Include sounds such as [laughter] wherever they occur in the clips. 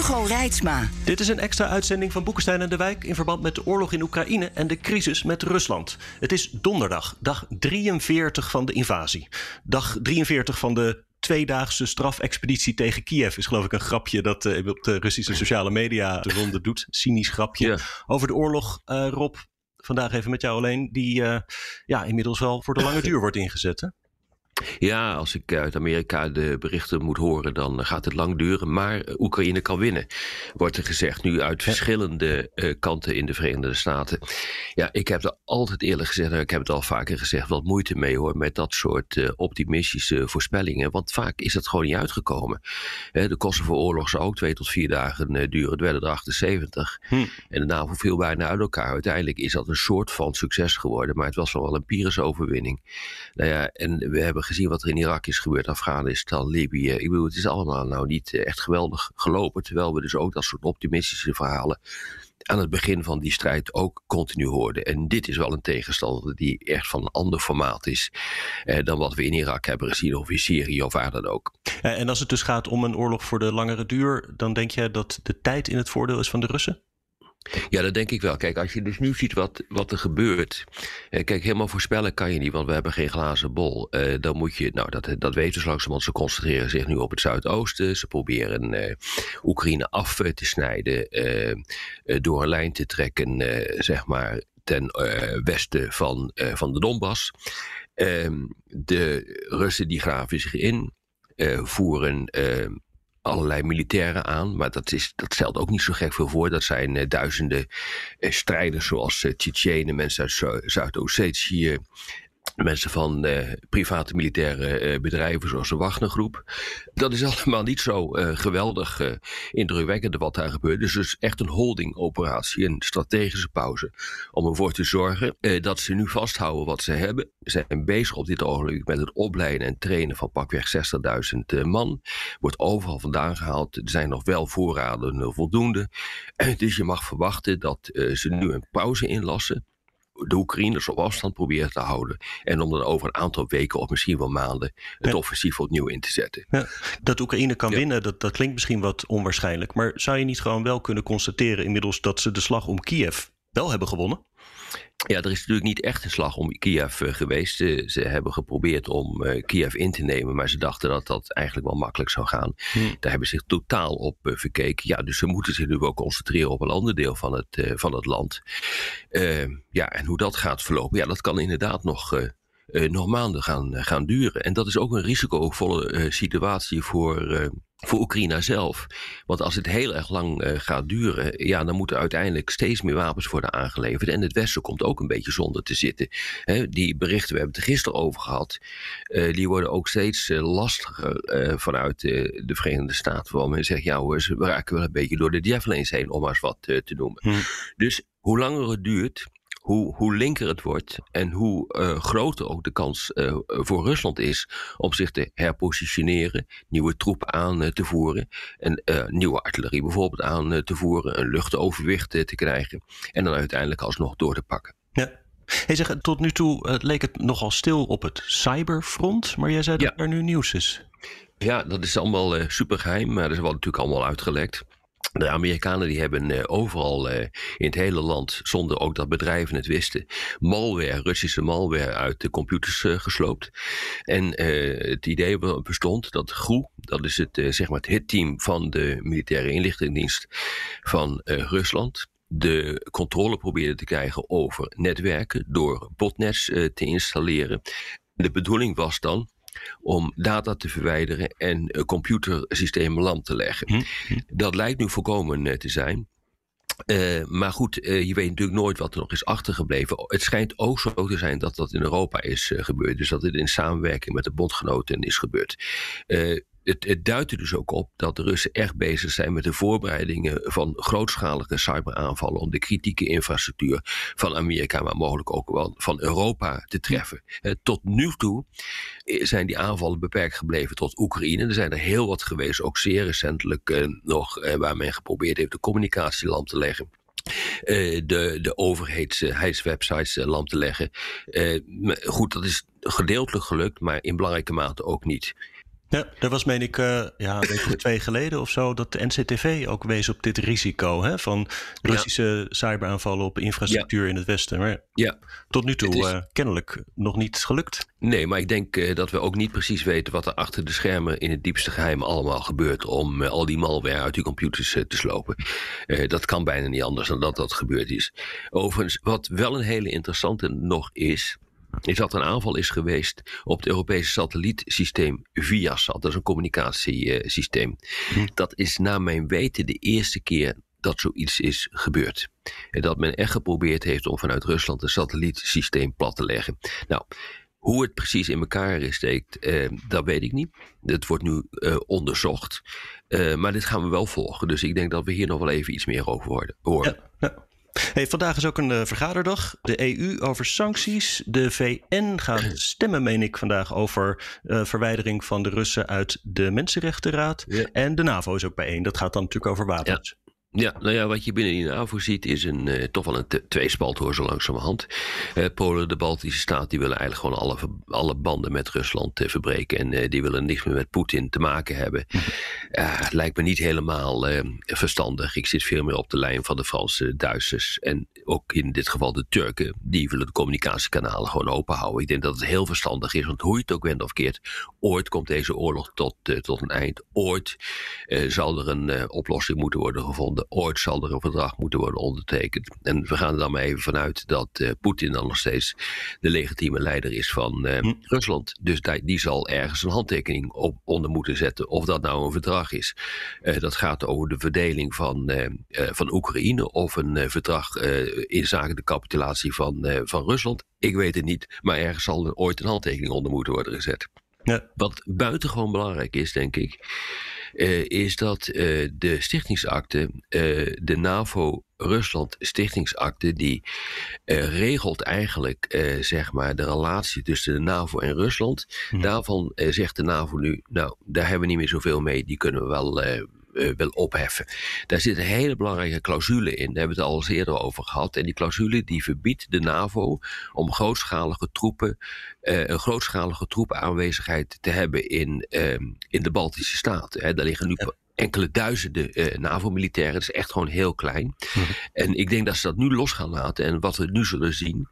Hugo Reitsma. Dit is een extra uitzending van Boekenstein en de Wijk in verband met de oorlog in Oekraïne en de crisis met Rusland. Het is donderdag, dag 43 van de invasie. Dag 43 van de tweedaagse strafexpeditie tegen Kiev is geloof ik een grapje dat uh, op de Russische sociale media de ronde doet. Cynisch grapje. Over de oorlog, uh, Rob, vandaag even met jou alleen, die uh, ja, inmiddels wel voor de lange [laughs] duur wordt ingezet. Hè? Ja, als ik uit Amerika de berichten moet horen, dan gaat het lang duren. Maar Oekraïne kan winnen, wordt er gezegd. Nu uit verschillende uh, kanten in de Verenigde Staten. Ja, ik heb er altijd eerlijk gezegd, ik heb het al vaker gezegd, wat moeite mee hoor. Met dat soort uh, optimistische voorspellingen. Want vaak is het gewoon niet uitgekomen. Hè, de Kosovo-oorlog zou ook twee tot vier dagen uh, duren. Het werden er 78. Hm. En de NAVO viel bijna uit elkaar. Uiteindelijk is dat een soort van succes geworden. Maar het was wel een Pyrrhus overwinning. Nou ja, en we hebben gezien wat er in Irak is gebeurd, Afghanistan, Libië. Ik bedoel, het is allemaal nou niet echt geweldig gelopen. Terwijl we dus ook dat soort optimistische verhalen aan het begin van die strijd ook continu hoorden. En dit is wel een tegenstander die echt van een ander formaat is eh, dan wat we in Irak hebben gezien of in Syrië of waar dan ook. En als het dus gaat om een oorlog voor de langere duur, dan denk jij dat de tijd in het voordeel is van de Russen? Ja, dat denk ik wel. Kijk, als je dus nu ziet wat, wat er gebeurt. Eh, kijk, helemaal voorspellen kan je niet, want we hebben geen glazen bol. Uh, dan moet je, nou, dat, dat weten ze langzamerhand. Ze concentreren zich nu op het Zuidoosten. Ze proberen uh, Oekraïne af te snijden. door een lijn te trekken, zeg maar, ten westen van, van de Donbass. Ehm, de Russen die graven zich in, voeren allerlei militairen aan. Maar dat, is, dat stelt ook niet zo gek veel voor. Dat zijn uh, duizenden uh, strijders zoals uh, Tsjetsjenen, mensen uit Zuid-Ossetië. Mensen van private militaire bedrijven zoals de Wagnergroep. Dat is allemaal niet zo geweldig indrukwekkend wat daar gebeurt. Dus het is echt een holding-operatie, een strategische pauze. Om ervoor te zorgen dat ze nu vasthouden wat ze hebben. Ze zijn bezig op dit ogenblik met het opleiden en trainen van pakweg 60.000 man. Wordt overal vandaan gehaald. Er zijn nog wel voorraden voldoende. [clears throat] Dus je mag verwachten dat ze nu een pauze inlassen de Oekraïners op afstand proberen te houden. En om dan over een aantal weken of misschien wel maanden het ja. offensief opnieuw in te zetten. Ja. Dat Oekraïne kan ja. winnen, dat, dat klinkt misschien wat onwaarschijnlijk. Maar zou je niet gewoon wel kunnen constateren inmiddels dat ze de slag om Kiev wel hebben gewonnen? Ja, er is natuurlijk niet echt een slag om Kiev uh, geweest. Ze, hebben geprobeerd om uh, Kiev in te nemen, maar ze dachten dat dat eigenlijk wel makkelijk zou gaan. Hmm. Daar hebben ze zich totaal op uh, verkeken. Ja, dus ze moeten zich nu wel concentreren op een ander deel van het, van het land. ja, en hoe dat gaat verlopen, ja, dat kan inderdaad nog uh, nog maanden gaan, gaan duren. En dat is ook een risicovolle situatie voor, voor Oekraïne zelf. Want als het heel erg lang gaat duren, ja, dan moeten uiteindelijk steeds meer wapens worden aangeleverd. En het Westen komt ook een beetje zonder te zitten. He, die berichten, we hebben het er gisteren over gehad, die worden ook steeds lastiger vanuit de Verenigde Staten. Waar men zegt, ja, we raken wel een beetje door de javelins heen, om maar eens wat te noemen. Hmm. Dus hoe langer het duurt, hoe, hoe linker het wordt en hoe uh, groter ook de kans uh, voor Rusland is om zich te herpositioneren, nieuwe troepen aan uh, te voeren en nieuwe artillerie bijvoorbeeld aan te voeren, een luchtoverwicht te krijgen en dan uiteindelijk alsnog door te pakken. Ja. Hey, zeg, tot nu toe leek het nogal stil op het cyberfront, maar jij zei dat ja. er nu nieuws is. Ja, dat is allemaal super geheim, maar dat is wel natuurlijk allemaal uitgelekt. De Amerikanen die hebben uh, overal uh, in het hele land, zonder ook dat bedrijven het wisten, malware, Russische malware uit de computers uh, gesloopt. En het idee bestond dat GRU, dat is het, zeg maar het hitteam van de militaire inlichtingendienst van Rusland, de controle probeerde te krijgen over netwerken door botnets te installeren. De bedoeling was dan om data te verwijderen en uh, computersystemen lam te leggen. Hm. Dat lijkt nu voorkomen uh, te zijn. Uh, maar goed, uh, je weet natuurlijk nooit wat er nog is achtergebleven. Het schijnt ook zo te zijn dat dat in Europa is uh, gebeurd. Dus dat het in samenwerking met de bondgenoten is gebeurd. Het, het duidt er dus ook op dat de Russen echt bezig zijn met de voorbereidingen van grootschalige cyberaanvallen om de kritieke infrastructuur van Amerika, maar mogelijk ook wel van Europa te treffen. Eh, tot nu toe zijn die aanvallen beperkt gebleven tot Oekraïne. Er zijn er heel wat geweest, ook zeer recentelijk eh, nog, eh, waar men geprobeerd heeft de communicatie lam te leggen. Uh, de, de overheidswebsites uh, lam te leggen. Goed, dat is gedeeltelijk gelukt, maar in belangrijke mate ook niet. Ja, er was, meen ik, uh, ja, een twee [laughs] geleden of zo, dat de NCTV ook wees op dit risico hè, van Russische ja. cyberaanvallen op infrastructuur ja. in het Westen. Maar ja. tot nu toe is... uh, kennelijk nog niet gelukt. Nee, maar ik denk uh, dat we ook niet precies weten wat er achter de schermen in het diepste geheim allemaal gebeurt om al die malware uit die computers te slopen. dat kan bijna niet anders dan dat dat gebeurd is. Overigens, wat wel een hele interessante nog is, is dat een aanval is geweest op het Europese satellietsysteem Viasat. Dat is een communicatiesysteem. Hm. Dat is naar mijn weten de eerste keer dat zoiets is gebeurd. En dat men echt geprobeerd heeft om vanuit Rusland een satellietsysteem plat te leggen. Nou, hoe het precies in elkaar steekt, eh, dat weet ik niet. Het wordt nu eh, onderzocht. Uh, maar dit gaan we wel volgen. Dus ik denk dat we hier nog wel even iets meer over horen. Ja, ja. Hey, vandaag is ook een uh, vergaderdag. De EU over sancties. De VN gaat [clears throat] stemmen, meen ik, vandaag over uh, verwijdering van de Russen uit de Mensenrechtenraad. Ja. En de NAVO is ook bijeen. Dat gaat dan natuurlijk over wapens. Ja. Ja, nou ja, wat je binnen die NAVO ziet is een, uh, toch wel een tweespalt hoor, zo langzamerhand. Uh, Polen, de Baltische staat, die willen eigenlijk gewoon alle, alle banden met Rusland uh, verbreken. En die willen niks meer met Poetin te maken hebben. Het lijkt me niet helemaal verstandig. Ik zit veel meer op de lijn van de Franse Duitsers. En ook in dit geval de Turken, die willen de communicatiekanalen gewoon open houden. Ik denk dat het heel verstandig is, want hoe je het ook went of keert, ooit komt deze oorlog tot, tot een eind. Ooit zal er een oplossing moeten worden gevonden ooit zal er een verdrag moeten worden ondertekend. En we gaan er dan maar even vanuit dat Poetin dan nog steeds de legitieme leider is van uh, hm. Rusland. Dus die, die, zal ergens een handtekening op, onder moeten zetten. Of dat nou een verdrag is. Uh, dat gaat over de verdeling van, van Oekraïne of een verdrag in zaken de capitulatie van, van Rusland. Ik weet het niet, maar ergens zal er ooit een handtekening onder moeten worden gezet. Ja. Wat buitengewoon belangrijk is, denk ik, uh, is dat uh, de stichtingsakte, uh, de NAVO-Rusland stichtingsakte, die regelt eigenlijk zeg maar de relatie tussen de NAVO en Rusland. Mhm. Daarvan zegt de NAVO nu, nou, daar hebben we niet meer zoveel mee, die kunnen we wel wil opheffen. Daar zit een hele belangrijke clausule in. Daar hebben we het al eens eerder over gehad. En die clausule die verbiedt de NAVO om grootschalige troepen, uh, een grootschalige troepenaanwezigheid te hebben in, uh, in de Baltische Staten. Hè. Daar liggen nu enkele duizenden uh, NAVO-militairen. Dat is echt gewoon heel klein. Mhm. En ik denk dat ze dat nu los gaan laten. En wat we nu zullen zien,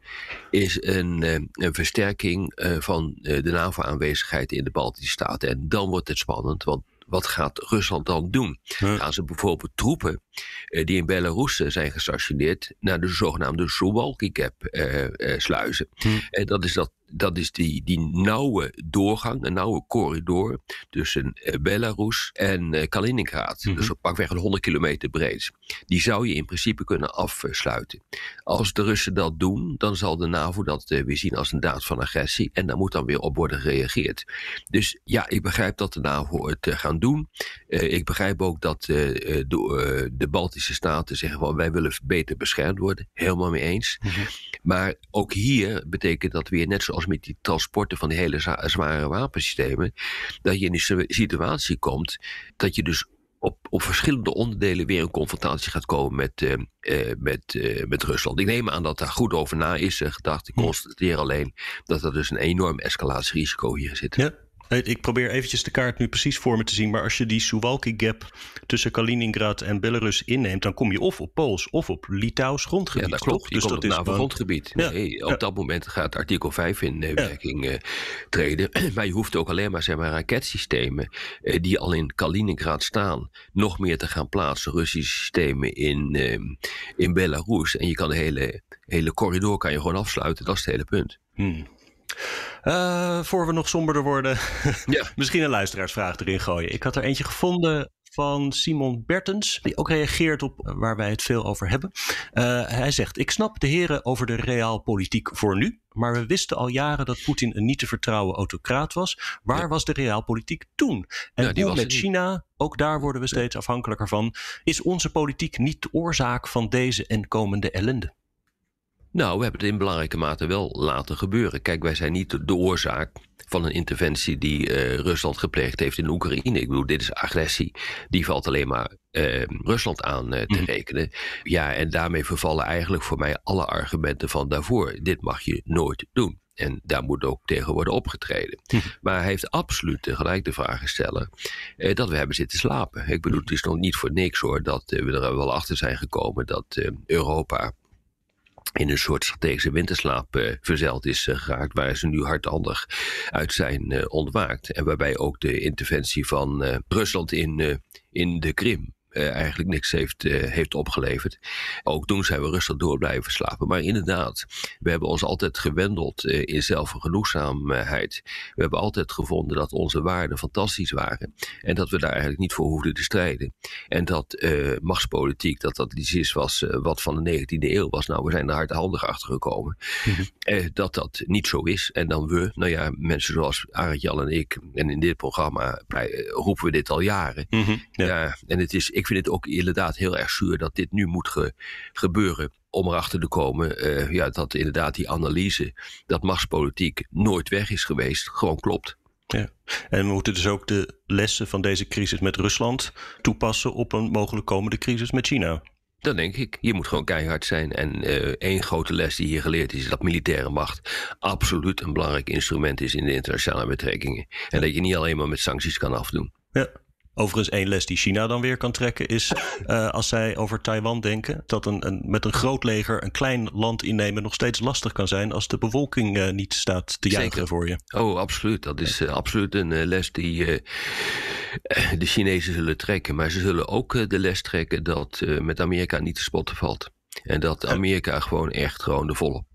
is een, uh, een versterking uh, van de NAVO-aanwezigheid in de Baltische Staten. En dan wordt het spannend, want wat gaat Rusland dan doen? Gaan ze bijvoorbeeld troepen uh, die in Belarus uh, zijn gestationeerd naar de zogenaamde Suwalki Gap uh, sluizen? En dat is dat dat is die, die nauwe doorgang, een nauwe corridor tussen Belarus en Kaliningrad. Mm -hmm. Dus pakweg een 100 kilometer breed. Die zou je in principe kunnen afsluiten. Als de Russen dat doen, dan zal de NAVO dat weer zien als een daad van agressie. En daar moet dan weer op worden gereageerd. Dus ja, ik begrijp dat de NAVO het gaan doen. ik begrijp ook dat de, de Baltische staten zeggen van wij willen beter beschermd worden. Helemaal mee eens. Mm -hmm. Maar ook hier betekent dat weer net zoals als met die transporten van die hele zware wapensystemen, dat je in die situatie komt dat je dus op, op verschillende onderdelen weer een confrontatie gaat komen met, uh, uh, met, uh, met Rusland. Ik neem aan dat daar goed over na is gedacht. Ik constateer alleen dat er dus een enorm escalatierisico hier zit. Ja. Ik probeer eventjes de kaart nu precies voor me te zien. Maar als je die Suwalki Gap tussen Kaliningrad en Belarus inneemt, dan kom je of op Pools of op Litouws grondgebied. Ja, dat klopt. Je dus komt dat op NAVO grondgebied. Ja. Nee, op dat moment gaat artikel 5 in uh, werking uh, treden. [clears throat] maar je hoeft ook alleen maar, zeg maar raketsystemen uh, die al in Kaliningrad staan, nog meer te gaan plaatsen. Russische systemen in, ehm, in Belarus. En je kan de hele, hele corridor kan je gewoon afsluiten. Dat is het hele punt. Hmm. Uh, voor we nog somberder worden, [laughs] ja. misschien een luisteraarsvraag erin gooien. Ik had er eentje gevonden van Simon Bertens, die ook reageert op waar wij het veel over hebben. Uh, hij zegt: Ik snap de heren over de realpolitiek voor nu. Maar we wisten al jaren dat Poetin een niet te vertrouwen autocraat was. Waar was de realpolitiek toen? En ja, hoe met China, ook daar worden we steeds afhankelijker van. Is onze politiek niet de oorzaak van deze en komende ellende? Nou, we hebben het in belangrijke mate wel laten gebeuren. Kijk, wij zijn niet de oorzaak van een interventie die uh, Rusland gepleegd heeft in Oekraïne. Ik bedoel, dit is agressie. Die valt alleen maar uh, Rusland aan uh, te mm. rekenen. Ja, en daarmee vervallen eigenlijk voor mij alle argumenten van daarvoor. Dit mag je nooit doen. En daar moet ook tegen worden opgetreden. Hm. Maar hij heeft absoluut tegelijk de vraag stellen uh, dat we hebben zitten slapen. Ik bedoel, het is nog niet voor niks hoor dat we er wel achter zijn gekomen dat Europa in een soort strategische winterslaap uh, verzeild is uh, geraakt, waar ze nu hardhandig uit zijn uh, ontwaakt. En waarbij ook de interventie van Rusland in, in de Krim uh, eigenlijk niks heeft, uh, heeft opgeleverd. Ook toen zijn we rustig door blijven slapen. Maar inderdaad, we hebben ons altijd gewendeld uh, in zelfvergenoegzaamheid. We hebben altijd gevonden dat onze waarden fantastisch waren. En dat we daar eigenlijk niet voor hoefden te strijden. En dat machtspolitiek, dat dat iets is was, wat van de 19e eeuw was. Nou, we zijn er hardhandig achter gekomen. Mm dat dat niet zo is. En dan we, nou ja, mensen zoals Arend Jan en ik, en in dit programma roepen we dit al jaren. Mm -hmm, ja. ja. en het is ik vind het ook inderdaad heel erg zuur dat dit nu moet gebeuren. Om erachter te komen uh, ja, dat inderdaad die analyse, dat machtspolitiek nooit weg is geweest, gewoon klopt. Ja. En we moeten dus ook de lessen van deze crisis met Rusland toepassen op een mogelijk komende crisis met China. Dat denk ik. Je moet gewoon keihard zijn. En uh, één grote les die hier geleerd is, is dat militaire macht absoluut een belangrijk instrument is in de internationale betrekkingen. En dat je niet alleen maar met sancties kan afdoen. Ja. Overigens, één les die China dan weer kan trekken is uh, [laughs] als zij over Taiwan denken, dat een, een, met een groot leger een klein land innemen nog steeds lastig kan zijn als de bevolking uh, niet staat te juichen voor je. Oh, absoluut. Dat is uh, absoluut een les die de Chinezen zullen trekken. Maar ze zullen ook de les trekken dat met Amerika niet te spotten valt. En dat Amerika gewoon echt gewoon de volop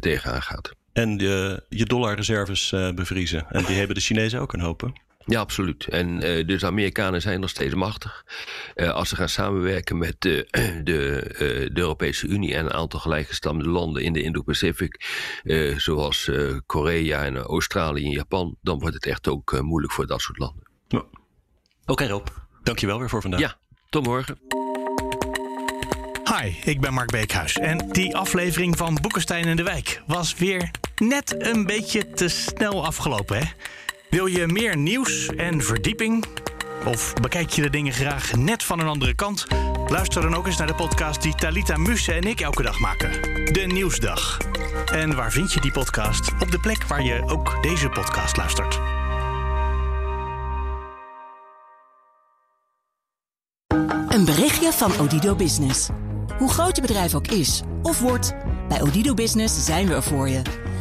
tegenaan gaat. En je, je dollarreserves bevriezen. En die [laughs] hebben de Chinezen ook een hoop. Ja, absoluut. En uh, dus de Amerikanen zijn nog steeds machtig. Uh, als ze gaan samenwerken met [clears throat] de, de, uh, de, Europese Unie en een aantal gelijkgestamde landen in de Indo-Pacific, zoals Korea en Australië en Japan, dan wordt het echt ook moeilijk voor dat soort landen. Ja. Oké okay, Rob, dankjewel weer voor vandaag. Ja, tot morgen. Hi, ik ben Mark Beekhuis en die aflevering van Boekenstein in de Wijk was weer net een beetje te snel afgelopen, hè? Wil je meer nieuws en verdieping? Of bekijk je de dingen graag net van een andere kant? Luister dan ook eens naar de podcast die Talita Muse en ik elke dag maken. De Nieuwsdag. En waar vind je die podcast? Op de plek waar je ook deze podcast luistert. Een berichtje van Odido Business. Hoe groot je bedrijf ook is of wordt, bij Odido Business zijn we er voor je.